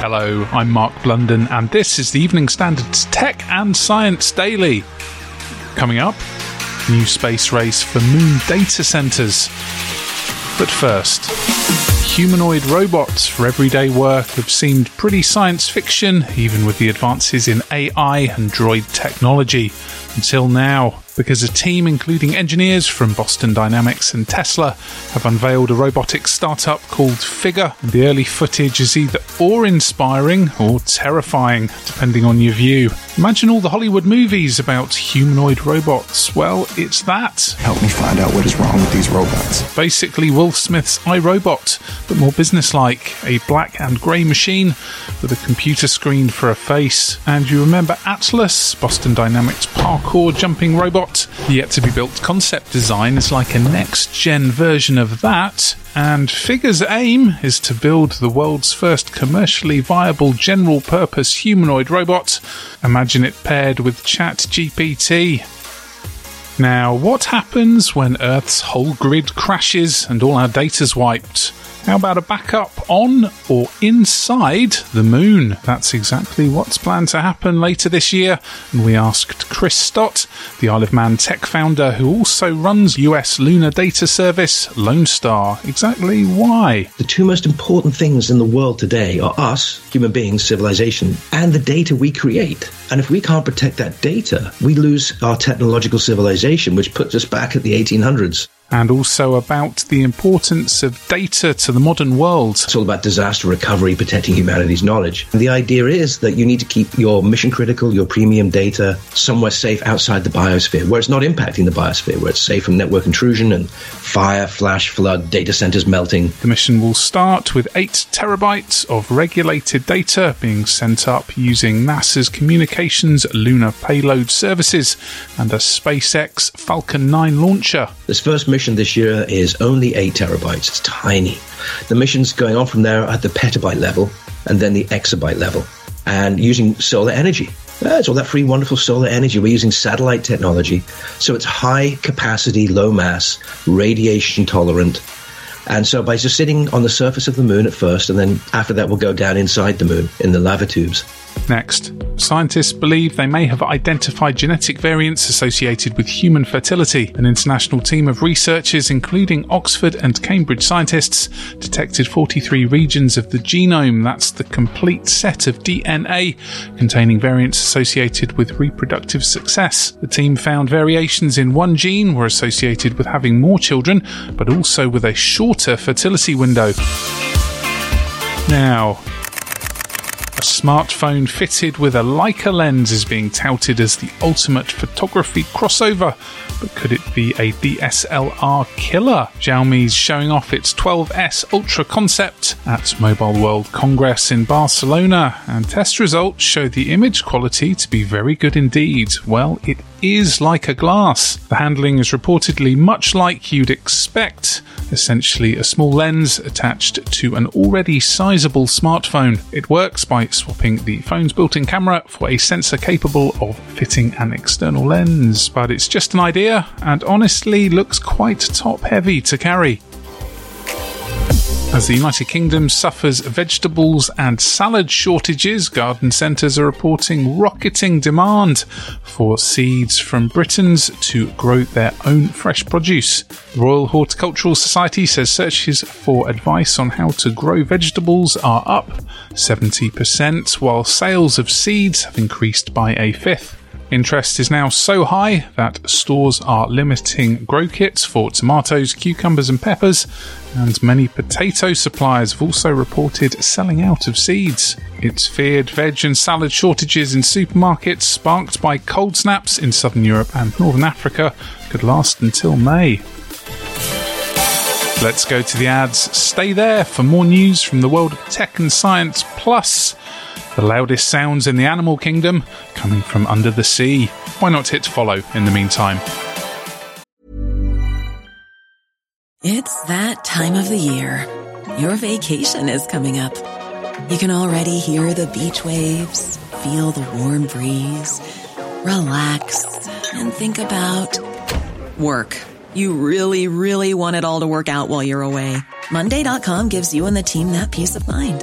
Hello, I'm Mark Blunden, and this is the Evening Standard's Tech and Science Daily. Coming up, new space race for moon data centers. But first, humanoid robots for everyday work have seemed pretty science fiction, even with the advances in AI and droid technology. Until now, because a team including engineers from Boston Dynamics and Tesla have unveiled a robotics startup called Figure. The early footage is either awe inspiring or terrifying, depending on your view. Imagine all the Hollywood movies about humanoid robots. Well, it's that. Help me find out what is wrong with these robots. Basically, Will Smith's iRobot, but more businesslike. A black and grey machine with a computer screen for a face. And you remember Atlas, Boston Dynamics parkour jumping robot? The yet to be built concept design is like a next gen version of that, and Figure's aim is to build the world's first commercially viable general purpose humanoid robot. Imagine it paired with ChatGPT. Now, what happens when Earth's whole grid crashes and all our data's wiped? How about a backup on or inside the moon? That's exactly what's planned to happen later this year. And we asked Chris Stott, the Isle of Man tech founder who also runs US lunar data service Lone Star, exactly why. The two most important things in the world today are us, human beings, civilization, and the data we create. And if we can't protect that data, we lose our technological civilization, which puts us back at the 1800s and also about the importance of data to the modern world. It's all about disaster recovery, protecting humanity's knowledge. And the idea is that you need to keep your mission critical, your premium data somewhere safe outside the biosphere, where it's not impacting the biosphere, where it's safe from network intrusion and fire, flash, flood, data centers melting. The mission will start with 8 terabytes of regulated data being sent up using NASA's Communications Lunar Payload Services and a SpaceX Falcon 9 launcher. This first mission mission this year is only 8 terabytes. It's tiny. The missions going on from there at the petabyte level and then the exabyte level and using solar energy. Uh, it's all that free, wonderful solar energy. We're using satellite technology. So it's high capacity, low mass, radiation tolerant. And so by just sitting on the surface of the moon at first, and then after that, we'll go down inside the moon in the lava tubes. Next, scientists believe they may have identified genetic variants associated with human fertility. An international team of researchers, including Oxford and Cambridge scientists, detected 43 regions of the genome that's the complete set of DNA containing variants associated with reproductive success. The team found variations in one gene were associated with having more children, but also with a shorter fertility window. Now, a smartphone fitted with a Leica lens is being touted as the ultimate photography crossover, but could it be a DSLR killer? Xiaomi's showing off its 12S Ultra concept at Mobile World Congress in Barcelona, and test results show the image quality to be very good indeed. Well, it is like a glass. The handling is reportedly much like you'd expect, essentially a small lens attached to an already sizable smartphone. It works by swapping the phone's built in camera for a sensor capable of fitting an external lens, but it's just an idea and honestly looks quite top heavy to carry. As the United Kingdom suffers vegetables and salad shortages, garden centres are reporting rocketing demand for seeds from Britons to grow their own fresh produce. The Royal Horticultural Society says searches for advice on how to grow vegetables are up 70%, while sales of seeds have increased by a fifth. Interest is now so high that stores are limiting grow kits for tomatoes, cucumbers, and peppers, and many potato suppliers have also reported selling out of seeds. It's feared veg and salad shortages in supermarkets, sparked by cold snaps in southern Europe and northern Africa, could last until May. Let's go to the ads. Stay there for more news from the world of tech and science, plus the loudest sounds in the animal kingdom coming from under the sea. Why not hit follow in the meantime? It's that time of the year. Your vacation is coming up. You can already hear the beach waves, feel the warm breeze, relax, and think about work. You really, really want it all to work out while you're away. Monday.com gives you and the team that peace of mind.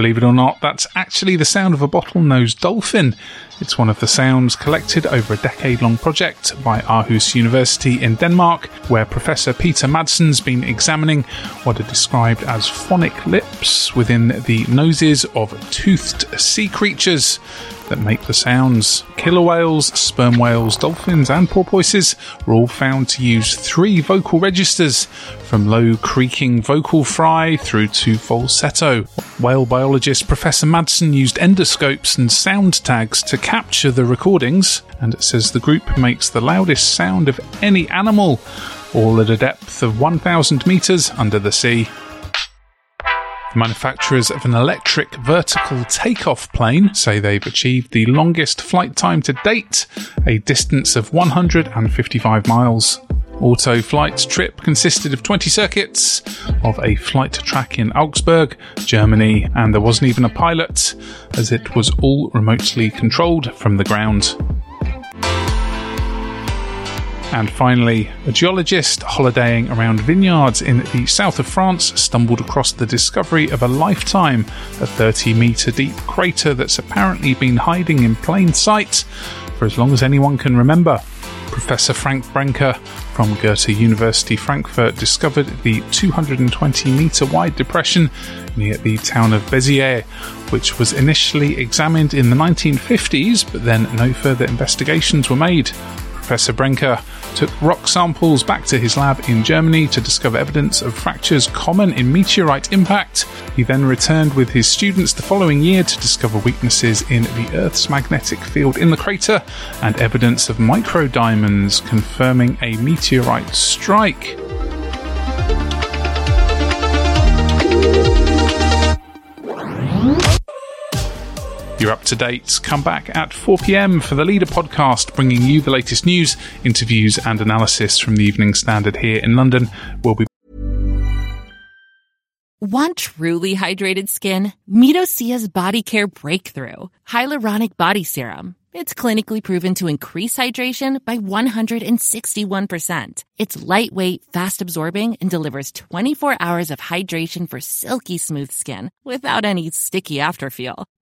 Believe it or not, that's actually the sound of a bottlenose dolphin. It's one of the sounds collected over a decade long project by Aarhus University in Denmark, where Professor Peter Madsen's been examining what are described as phonic lips within the noses of toothed sea creatures that make the sounds. Killer whales, sperm whales, dolphins, and porpoises were all found to use three vocal registers, from low creaking vocal fry through to falsetto. Whale biologist Professor Madsen used endoscopes and sound tags to capture the recordings, and it says the group makes the loudest sound of any animal, all at a depth of 1,000 metres under the sea. Manufacturers of an electric vertical takeoff plane say they've achieved the longest flight time to date, a distance of 155 miles. AutoFlight's trip consisted of 20 circuits of a flight track in Augsburg, Germany, and there wasn't even a pilot, as it was all remotely controlled from the ground. And finally, a geologist holidaying around vineyards in the south of France stumbled across the discovery of a lifetime, a 30 metre deep crater that's apparently been hiding in plain sight for as long as anyone can remember. Professor Frank Brenker from Goethe University Frankfurt discovered the 220 metre wide depression near the town of Béziers, which was initially examined in the 1950s, but then no further investigations were made. Professor Brenker took rock samples back to his lab in Germany to discover evidence of fractures common in meteorite impact. He then returned with his students the following year to discover weaknesses in the Earth's magnetic field in the crater and evidence of micro diamonds confirming a meteorite strike. You're up to date. Come back at 4 pm for the Leader podcast, bringing you the latest news, interviews, and analysis from the Evening Standard here in London. We'll be. Want truly hydrated skin? Meet Osea's Body Care Breakthrough Hyaluronic Body Serum. It's clinically proven to increase hydration by 161%. It's lightweight, fast absorbing, and delivers 24 hours of hydration for silky smooth skin without any sticky afterfeel.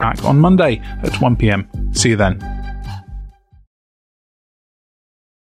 Back on Monday at 1pm. See you then.